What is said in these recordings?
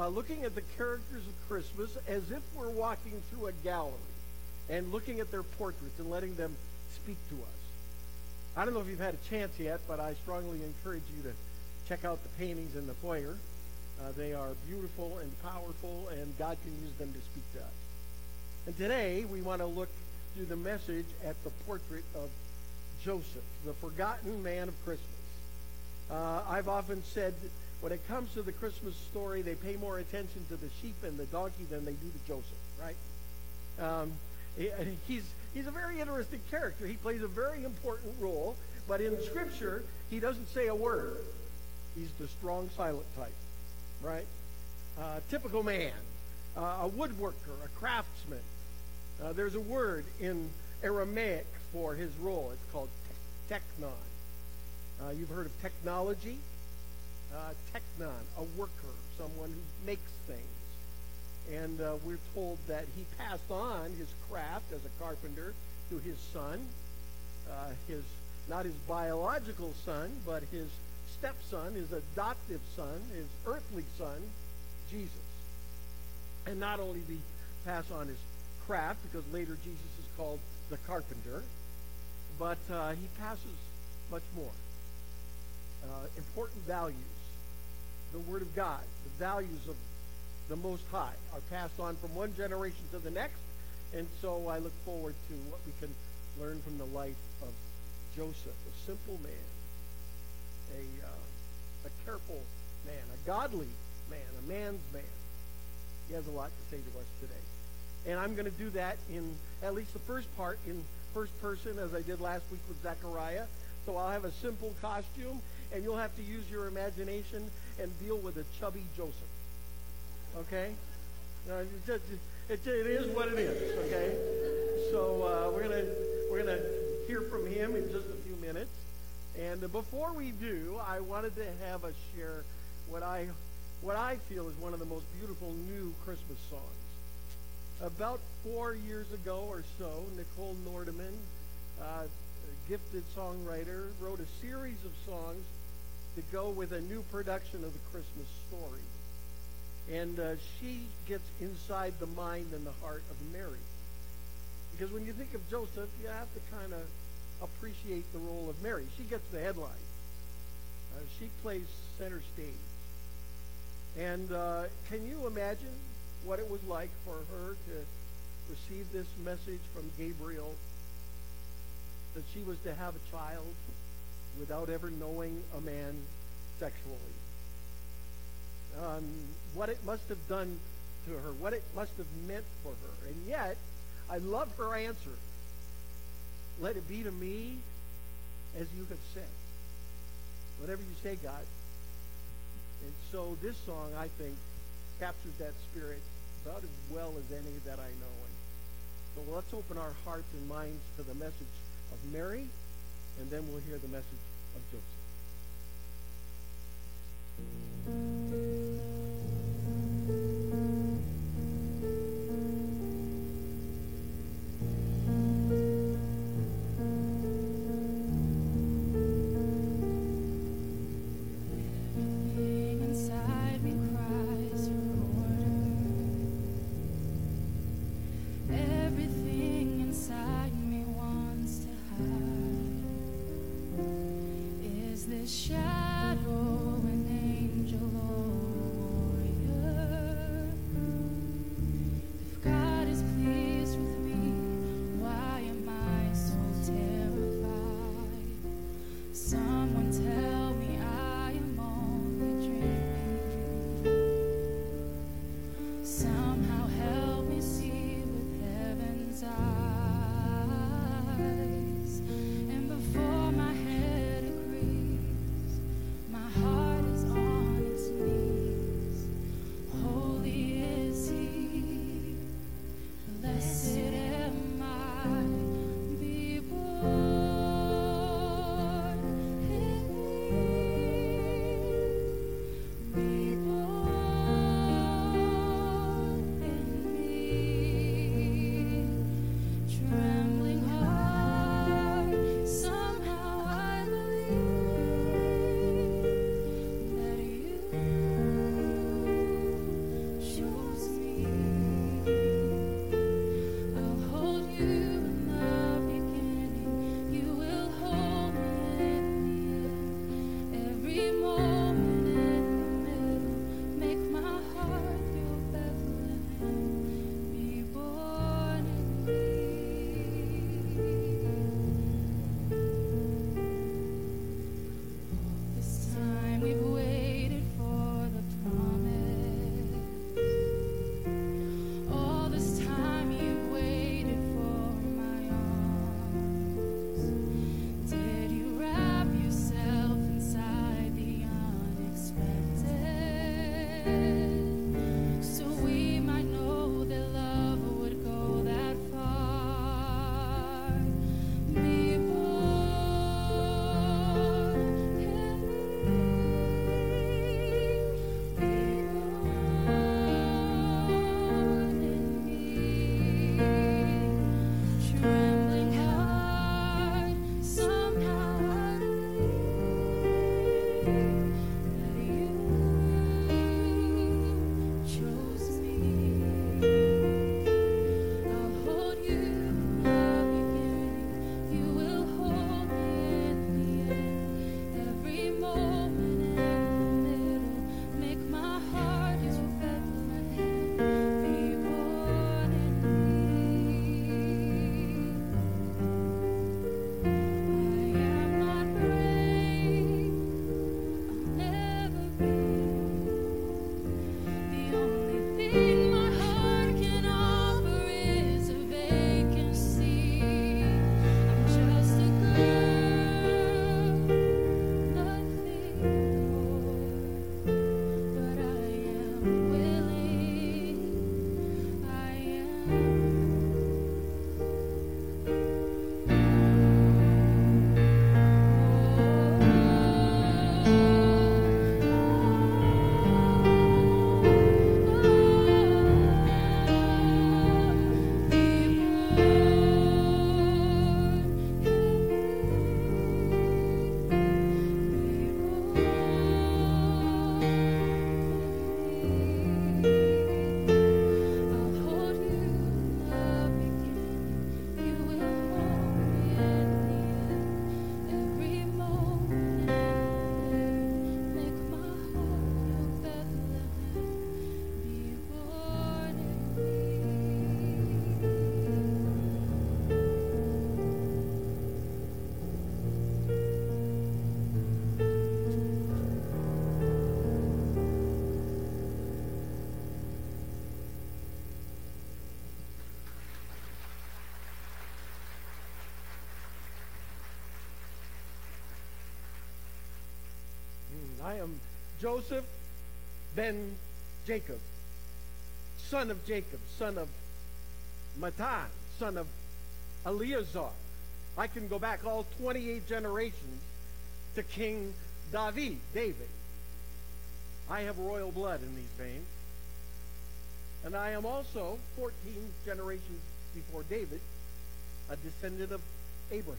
uh, looking at the characters of Christmas as if we're walking through a gallery and looking at their portraits and letting them speak to us. I don't know if you've had a chance yet, but I strongly encourage you to check out the paintings in the foyer. Uh, they are beautiful and powerful, and God can use them to speak to us. And today, we want to look through the message at the portrait of Joseph, the forgotten man of Christmas. Uh, I've often said when it comes to the Christmas story, they pay more attention to the sheep and the donkey than they do to Joseph, right? Um, he's, he's a very interesting character. He plays a very important role, but in Scripture, he doesn't say a word. He's the strong, silent type, right? Uh, typical man, uh, a woodworker, a craftsman. Uh, there's a word in Aramaic for his role. It's called tekton. Uh, you've heard of technology? Uh, tekton, a worker, someone who makes things. And uh, we're told that he passed on his craft as a carpenter to his son, uh, his not his biological son, but his stepson, his adoptive son, his earthly son, Jesus. And not only did he pass on his craft, because later Jesus is called the carpenter, but uh, he passes much more. Uh, important values. The Word of God, the values of the Most High are passed on from one generation to the next. And so I look forward to what we can learn from the life of Joseph, a simple man, a, uh, a careful man, a godly man, a man's man. He has a lot to say to us today. And I'm going to do that in at least the first part in first person as I did last week with Zechariah. So I'll have a simple costume, and you'll have to use your imagination and deal with a chubby Joseph. Okay? It is what it is. Okay? So uh, we're gonna we're gonna hear from him in just a few minutes. And before we do, I wanted to have us share what I what I feel is one of the most beautiful new Christmas songs. About four years ago or so, Nicole Nordeman, uh, a gifted songwriter, wrote a series of songs to go with a new production of the Christmas story. And uh, she gets inside the mind and the heart of Mary. Because when you think of Joseph, you have to kind of appreciate the role of Mary. She gets the headline. Uh, she plays center stage. And uh, can you imagine what it was like for her to receive this message from Gabriel that she was to have a child without ever knowing a man sexually? Um, what it must have done to her, what it must have meant for her. And yet, I love her answer. Let it be to me as you have said. Whatever you say, God. And so this song, I think, captures that spirit about as well as any that I know. And so let's open our hearts and minds to the message of Mary, and then we'll hear the message of Joseph. shadow an Amen. Am Joseph ben Jacob, son of Jacob, son of Matan, son of Eleazar. I can go back all 28 generations to King David, David. I have royal blood in these veins. And I am also 14 generations before David, a descendant of Abraham,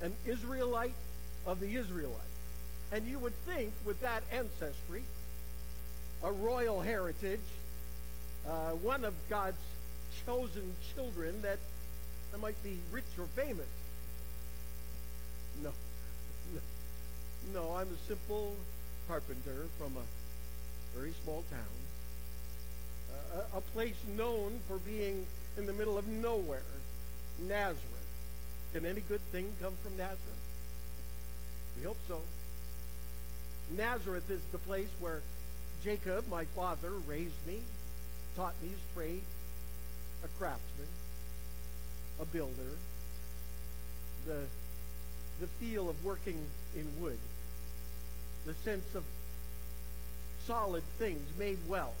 an Israelite of the Israelites. And you would think with that ancestry, a royal heritage, uh, one of God's chosen children, that I might be rich or famous. No. No, no I'm a simple carpenter from a very small town a, a place known for being in the middle of nowhere, Nazareth. Can any good thing come from Nazareth? We hope so. Nazareth is the place where Jacob, my father, raised me, taught me his trade, a craftsman, a builder, the, the feel of working in wood, the sense of solid things made well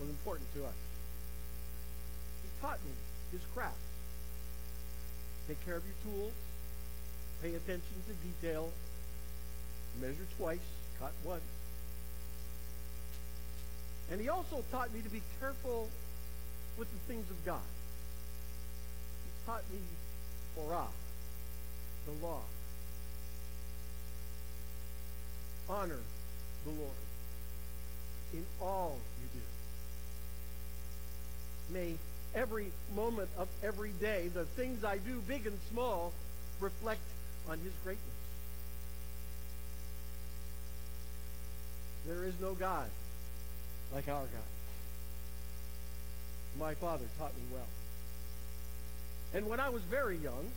was important to us. He taught me his craft. Take care of your tools. Pay attention to detail. Measure twice, cut once. And he also taught me to be careful with the things of God. He taught me Torah, the law. Honor the Lord in all you do. May every moment of every day, the things I do, big and small, reflect on his greatness. There is no God like our God. My father taught me well. And when I was very young,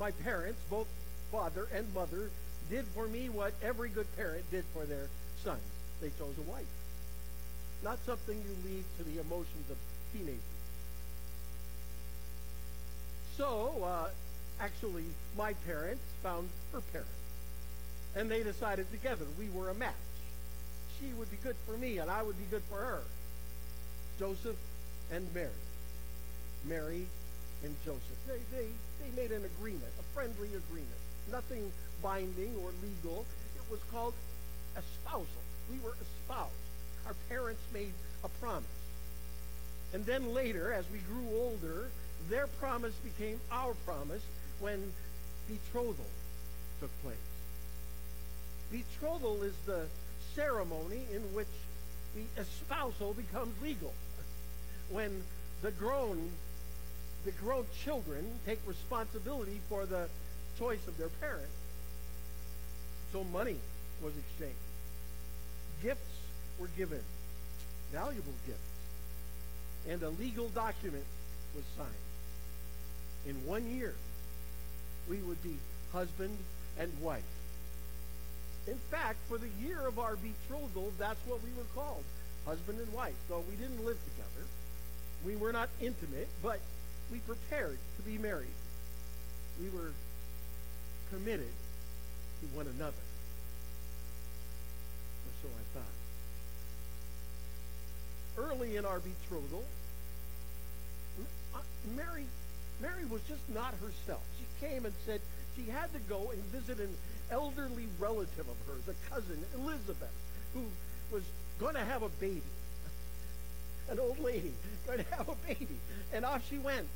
my parents, both father and mother, did for me what every good parent did for their sons. They chose a wife not something you leave to the emotions of teenagers. So, uh, actually, my parents found her parents. And they decided together we were a match. She would be good for me, and I would be good for her. Joseph and Mary. Mary and Joseph. They, they, they made an agreement, a friendly agreement. Nothing binding or legal. It was called espousal. We were espoused our parents made a promise. And then later, as we grew older, their promise became our promise when betrothal took place. Betrothal is the ceremony in which the espousal becomes legal. When the grown the grown children take responsibility for the choice of their parents. So money was exchanged. Gifts were given, valuable gifts, and a legal document was signed. In one year, we would be husband and wife. In fact, for the year of our betrothal, that's what we were called, husband and wife. Though we didn't live together, we were not intimate, but we prepared to be married. We were committed to one another. Or so I thought early in our betrothal, uh, Mary, Mary was just not herself. She came and said she had to go and visit an elderly relative of hers, a cousin, Elizabeth, who was going to have a baby. An old lady going to have a baby. And off she went.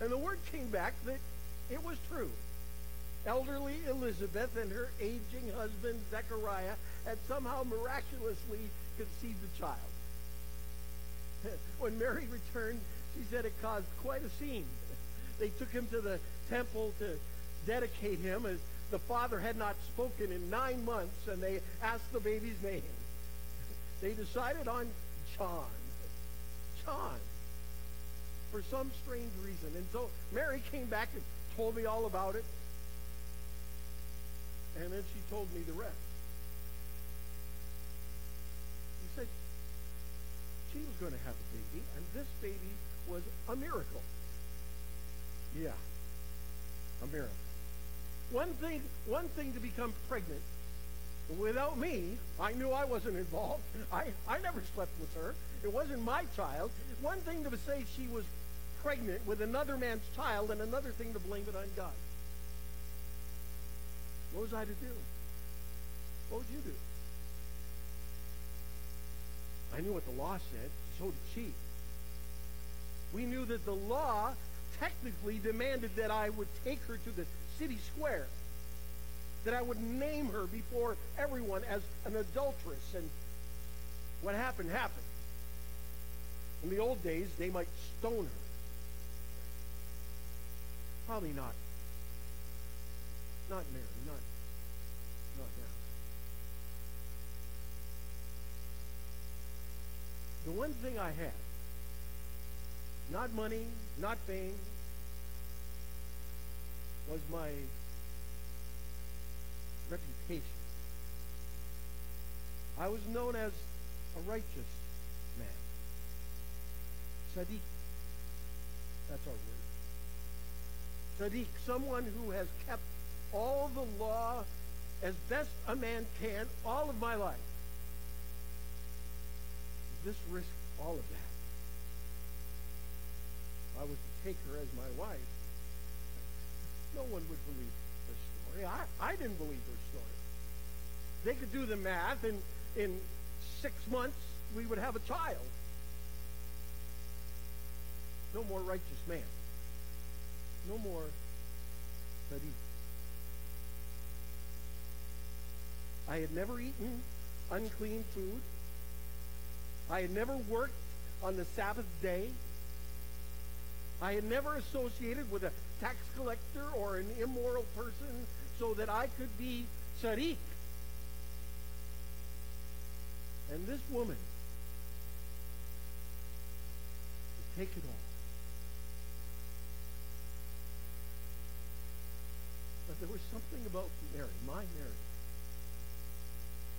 And the word came back that it was true. Elderly Elizabeth and her aging husband Zechariah had somehow miraculously conceived a child. when Mary returned, she said it caused quite a scene. They took him to the temple to dedicate him as the father had not spoken in nine months, and they asked the baby's name. They decided on John. John. For some strange reason. And so Mary came back and told me all about it. And then she told me the rest. she said she was going to have a baby, and this baby was a miracle. Yeah, a miracle. One thing, one thing to become pregnant Without me, I knew I wasn't involved. I, I never slept with her. It wasn't my child. One thing to say she was pregnant with another man's child, and another thing to blame it on God. What was I to do? What would you do? I knew what the law said. So did she. We knew that the law technically demanded that I would take her to the city square, that I would name her before everyone as an adulteress. And what happened, happened. In the old days, they might stone her. Probably not. Not Mary, not, not now. The one thing I had, not money, not fame, was my reputation. I was known as a righteous man. Sadiq. That's our word. Sadiq, someone who has kept all the law as best a man can all of my life. This risk all of that? I was to take her as my wife, no one would believe her story. I, I didn't believe her story. They could do the math, and in six months, we would have a child. No more righteous man. No more Sadiq. I had never eaten unclean food. I had never worked on the Sabbath day. I had never associated with a tax collector or an immoral person so that I could be Sadiq. And this woman would take it all. But there was something about Mary, my Mary,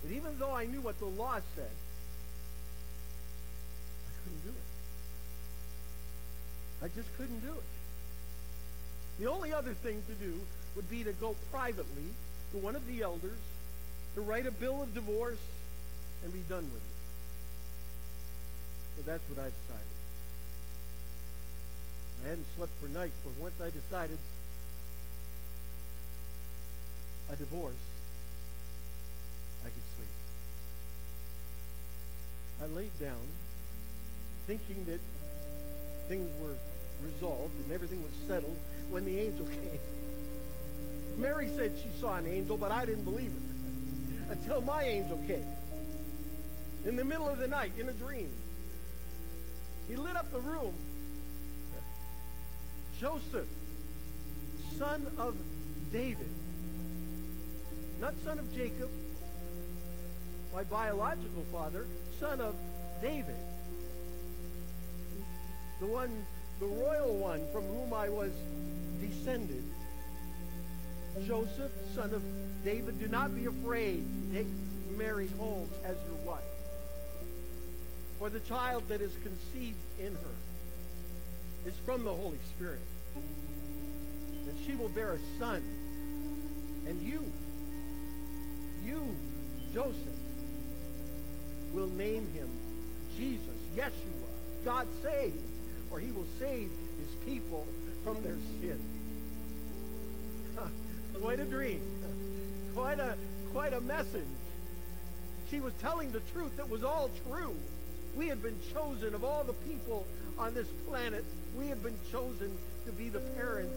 that even though I knew what the law said, I couldn't do it. I just couldn't do it. The only other thing to do would be to go privately to one of the elders to write a bill of divorce and be done with it. So that's what I decided. I hadn't slept for nights, but once I decided a divorce, I could sleep. I laid down thinking that things were resolved and everything was settled when the angel came. Mary said she saw an angel, but I didn't believe her until my angel came. In the middle of the night, in a dream. He lit up the room. Joseph, son of David, not son of Jacob, my biological father, son of David. The one, the royal one from whom I was descended. Joseph, son of David, do not be afraid to take Mary home as your wife. For the child that is conceived in her is from the Holy Spirit. And she will bear a son. And you, you, Joseph, will name him Jesus, Yeshua, God saves, or he will save his people from their sin. quite a dream. Quite a quite a message. She was telling the truth that was all true. We had been chosen of all the people on this planet. We had been chosen to be the parents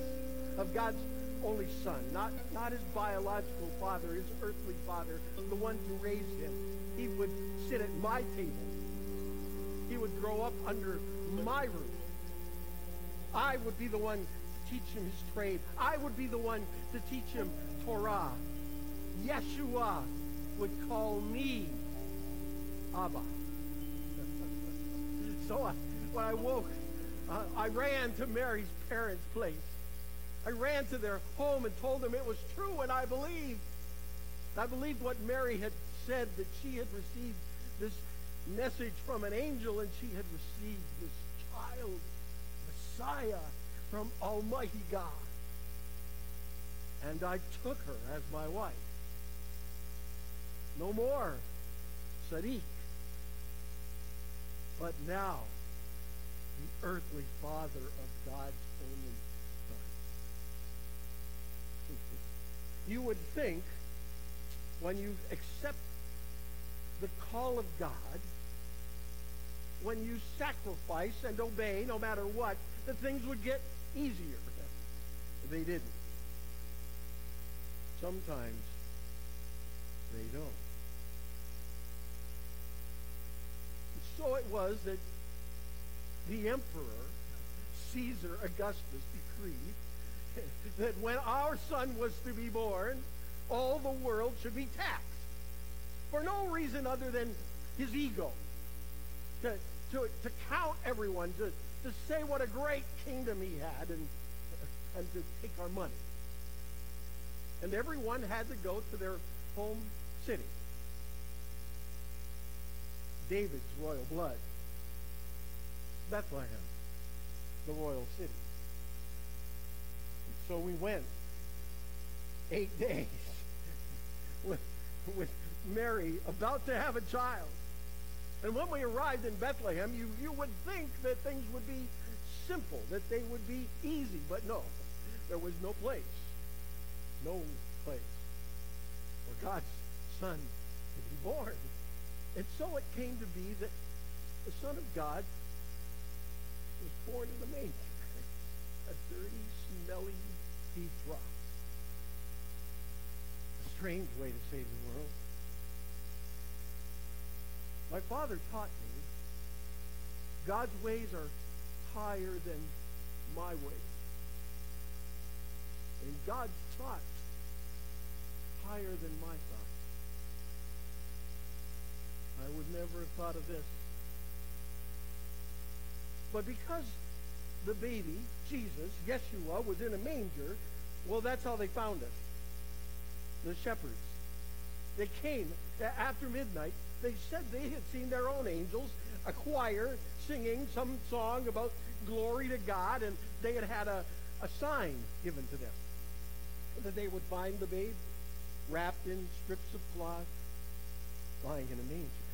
of God's only son, not, not his biological father, his earthly father, the one who raised him. He would sit at my table. He would grow up under my roof. I would be the one to teach him his trade. I would be the one to teach him Torah. Yeshua would call me Abba. so I, when I woke, uh, I ran to Mary's parents' place. I ran to their home and told them it was true, and I believed. I believed what Mary had said, that she had received this message from an angel, and she had received this child, Messiah, from Almighty God. And I took her as my wife. No more Sadiq. But now, the earthly father of God's only son. You would think when you accept the call of God, when you sacrifice and obey no matter what, that things would get easier. They didn't. Sometimes they don't. So it was that the emperor, Caesar Augustus, decreed that when our son was to be born, all the world should be taxed. For no reason other than his ego. To, to, to count everyone, to, to say what a great kingdom he had, and, and to take our money. And everyone had to go to their home city. David's royal blood. Bethlehem, the royal city. And so we went eight days with, with Mary about to have a child. And when we arrived in Bethlehem, you, you would think that things would be simple, that they would be easy. But no, there was no place, no place for God's Son to be born. And so it came to be that the Son of God was born in a manger, a dirty, smelly feed trough. A strange way to save the world. My father taught me God's ways are higher than my ways. And God's thoughts higher than my thoughts. I would never have thought of this. But because the baby, Jesus, Yeshua, was in a manger, well, that's how they found us. The shepherds. They came after midnight they said they had seen their own angels, a choir singing some song about glory to God, and they had had a, a sign given to them that they would find the babe wrapped in strips of cloth, lying in a manger.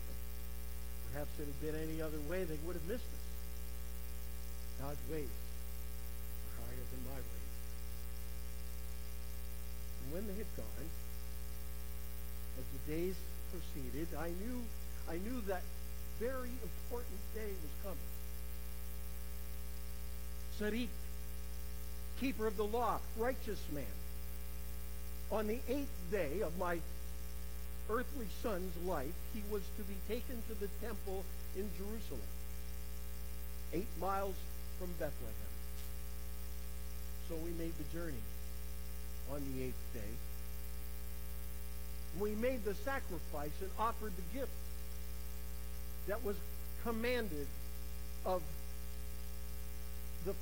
Perhaps it had been any other way, they would have missed us. God's ways are higher than my ways. And when they had gone, as the days proceeded, I knew, I knew that very important day was coming. Sadiq, keeper of the law, righteous man. On the eighth day of my earthly son's life, he was to be taken to the temple in Jerusalem, eight miles from Bethlehem. So we made the journey on the eighth day we made the sacrifice and offered the gift that was commanded of the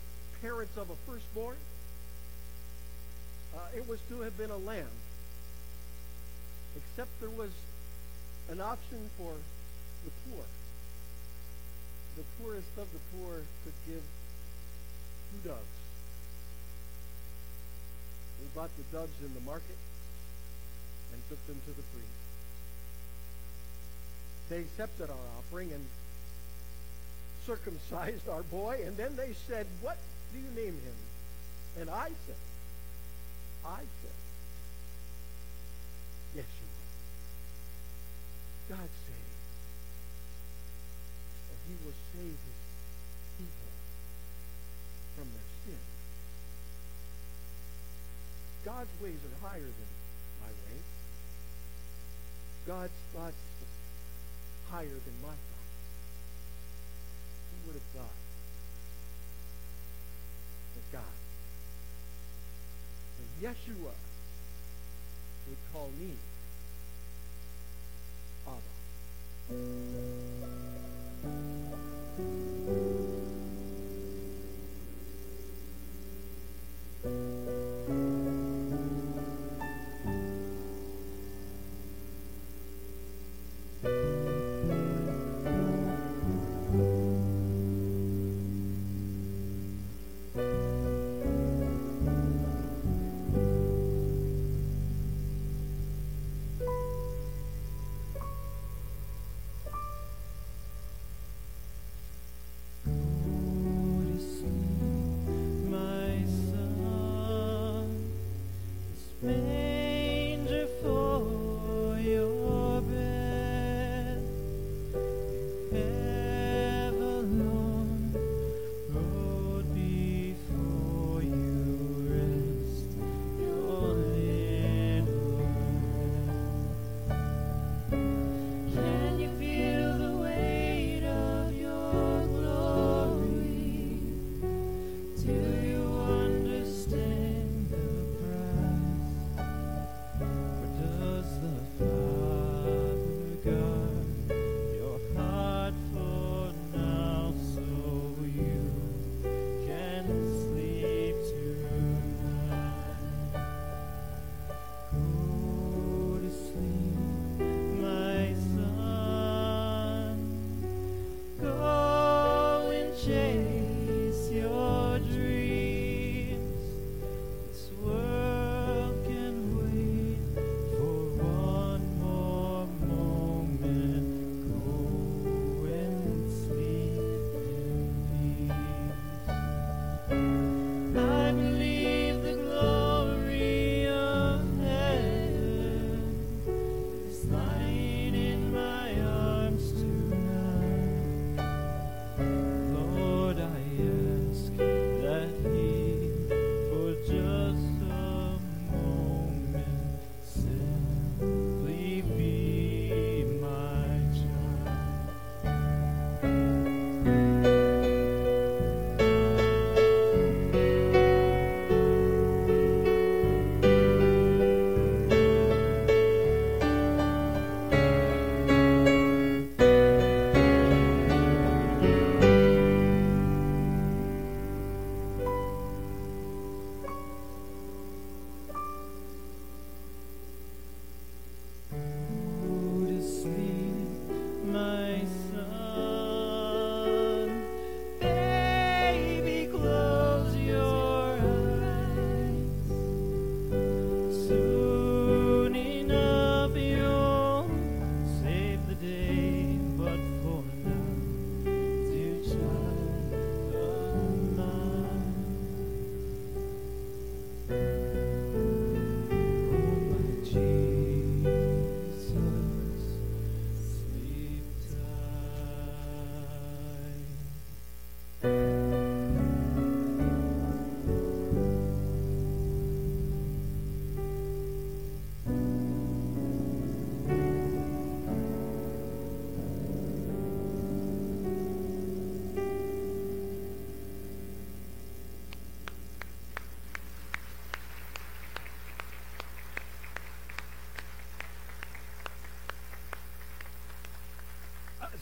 parents of a firstborn. Uh, it was to have been a lamb, except there was an option for the poor. The poorest of the poor could give two doves. We bought the doves in the market and took them to the priest. They accepted our offering and circumcised our boy, and then they said, What do you name him? And I said, I said, yes, Yeshua. God saved. And he will save his people from their sin. God's ways are higher than. God's thoughts higher than my thoughts. Who would have thought that God, that Yeshua, would call me Abba?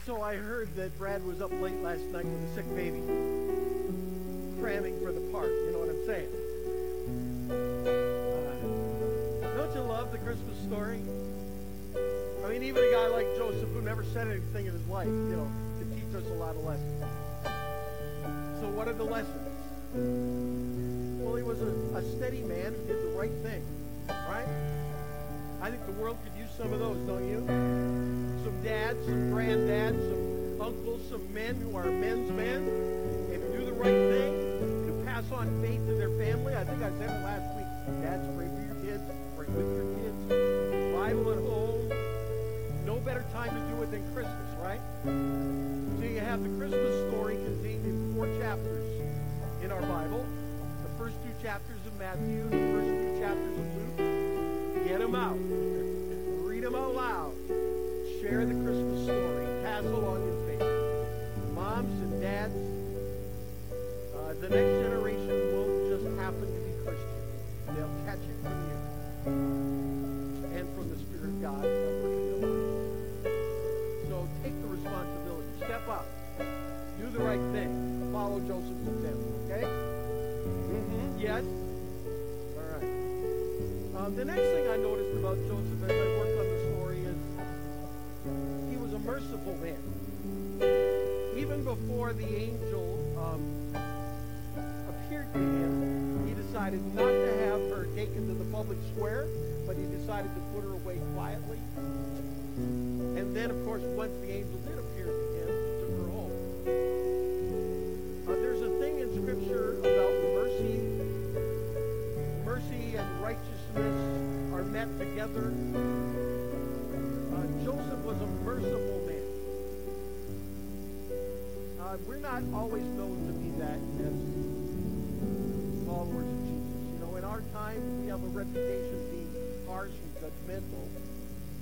So I heard that Brad was up late last night with a sick baby, cramming for the part. You know what I'm saying? Uh, don't you love the Christmas story? I mean, even a guy like Joseph, who never said anything in his life, you know, can teach us a lot of lessons. So what are the lessons? Well, he was a, a steady man who did the right thing, right? I think the world some of those, don't you? Some dads, some granddads, some uncles, some men who are men's men and do the right thing, to pass on faith to their family. I think I said it last week. Dads, pray for your kids, pray with your kids, Bible at home. No better time to do it than Christmas, right? So you have the Christmas story contained in four chapters in our Bible. The first two chapters of Matthew, the first two chapters of Luke. Get them out. Out loud. Share the Christmas story. Pass along your faith. Moms and dads, uh, the next generation won't just happen before the angel um, appeared to him, he decided not to have her taken to the public square, but he decided to put her away quietly. And then, of course, once the angel did appear to him, he took her home. Uh, there's a thing in Scripture about mercy. Mercy and righteousness are met together. Uh, Joseph was a merciful. We're not always known to be that as followers of Jesus. You know, in our time, we have a reputation of being harsh and judgmental,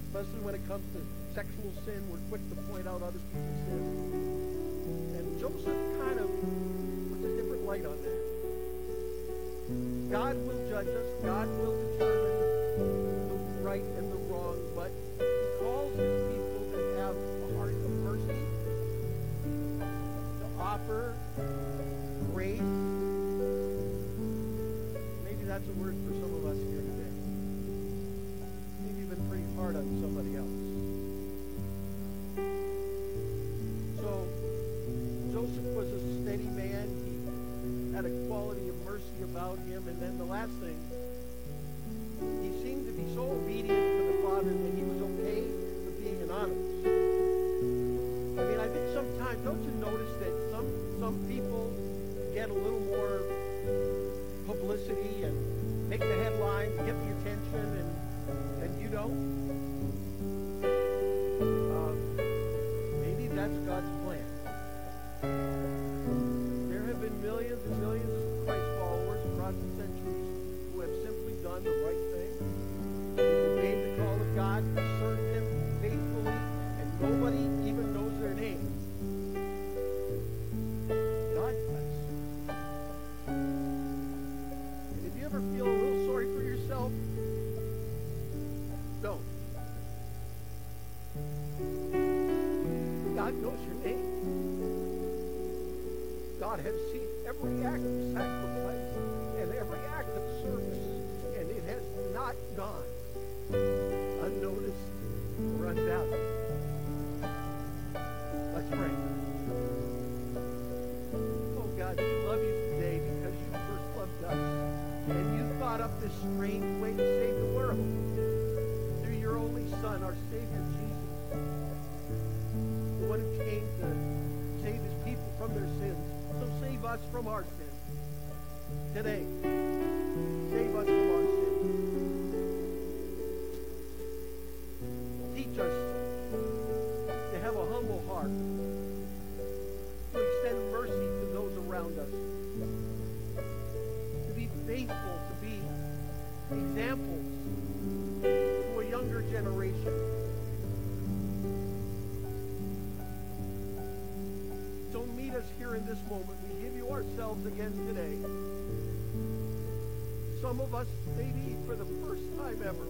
especially when it comes to sexual sin. We're quick to point out other people's sins. And Joseph kind of puts a different light on that. God will judge us. God will determine the right and about him. And then the last thing, God knows your name. God has seen every act of sacrifice and every act of service, and it has not gone unnoticed or unvalued. Let's pray. Oh God, we love you today because you first loved us, and you thought up this strange way to save the world through your only Son, our Savior to save his people from their sins. So save us from our sins today. Save us from our sins. Teach us to have a humble heart, to extend mercy to those around us, to be faithful, to be examples to a younger generation. Us here in this moment. We give you ourselves again today. Some of us, maybe for the first time ever.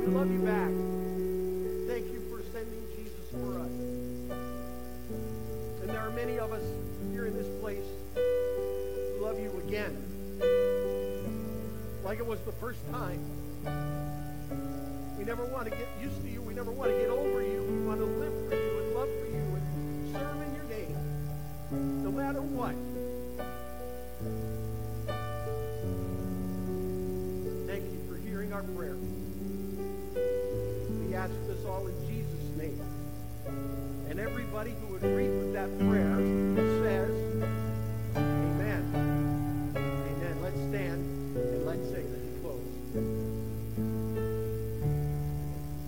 We love you back. Thank you for sending Jesus for us. And there are many of us here in this place who love you again. Like it was the first time. We never want to get used to you. We never want to get over you. We want to live for you matter what.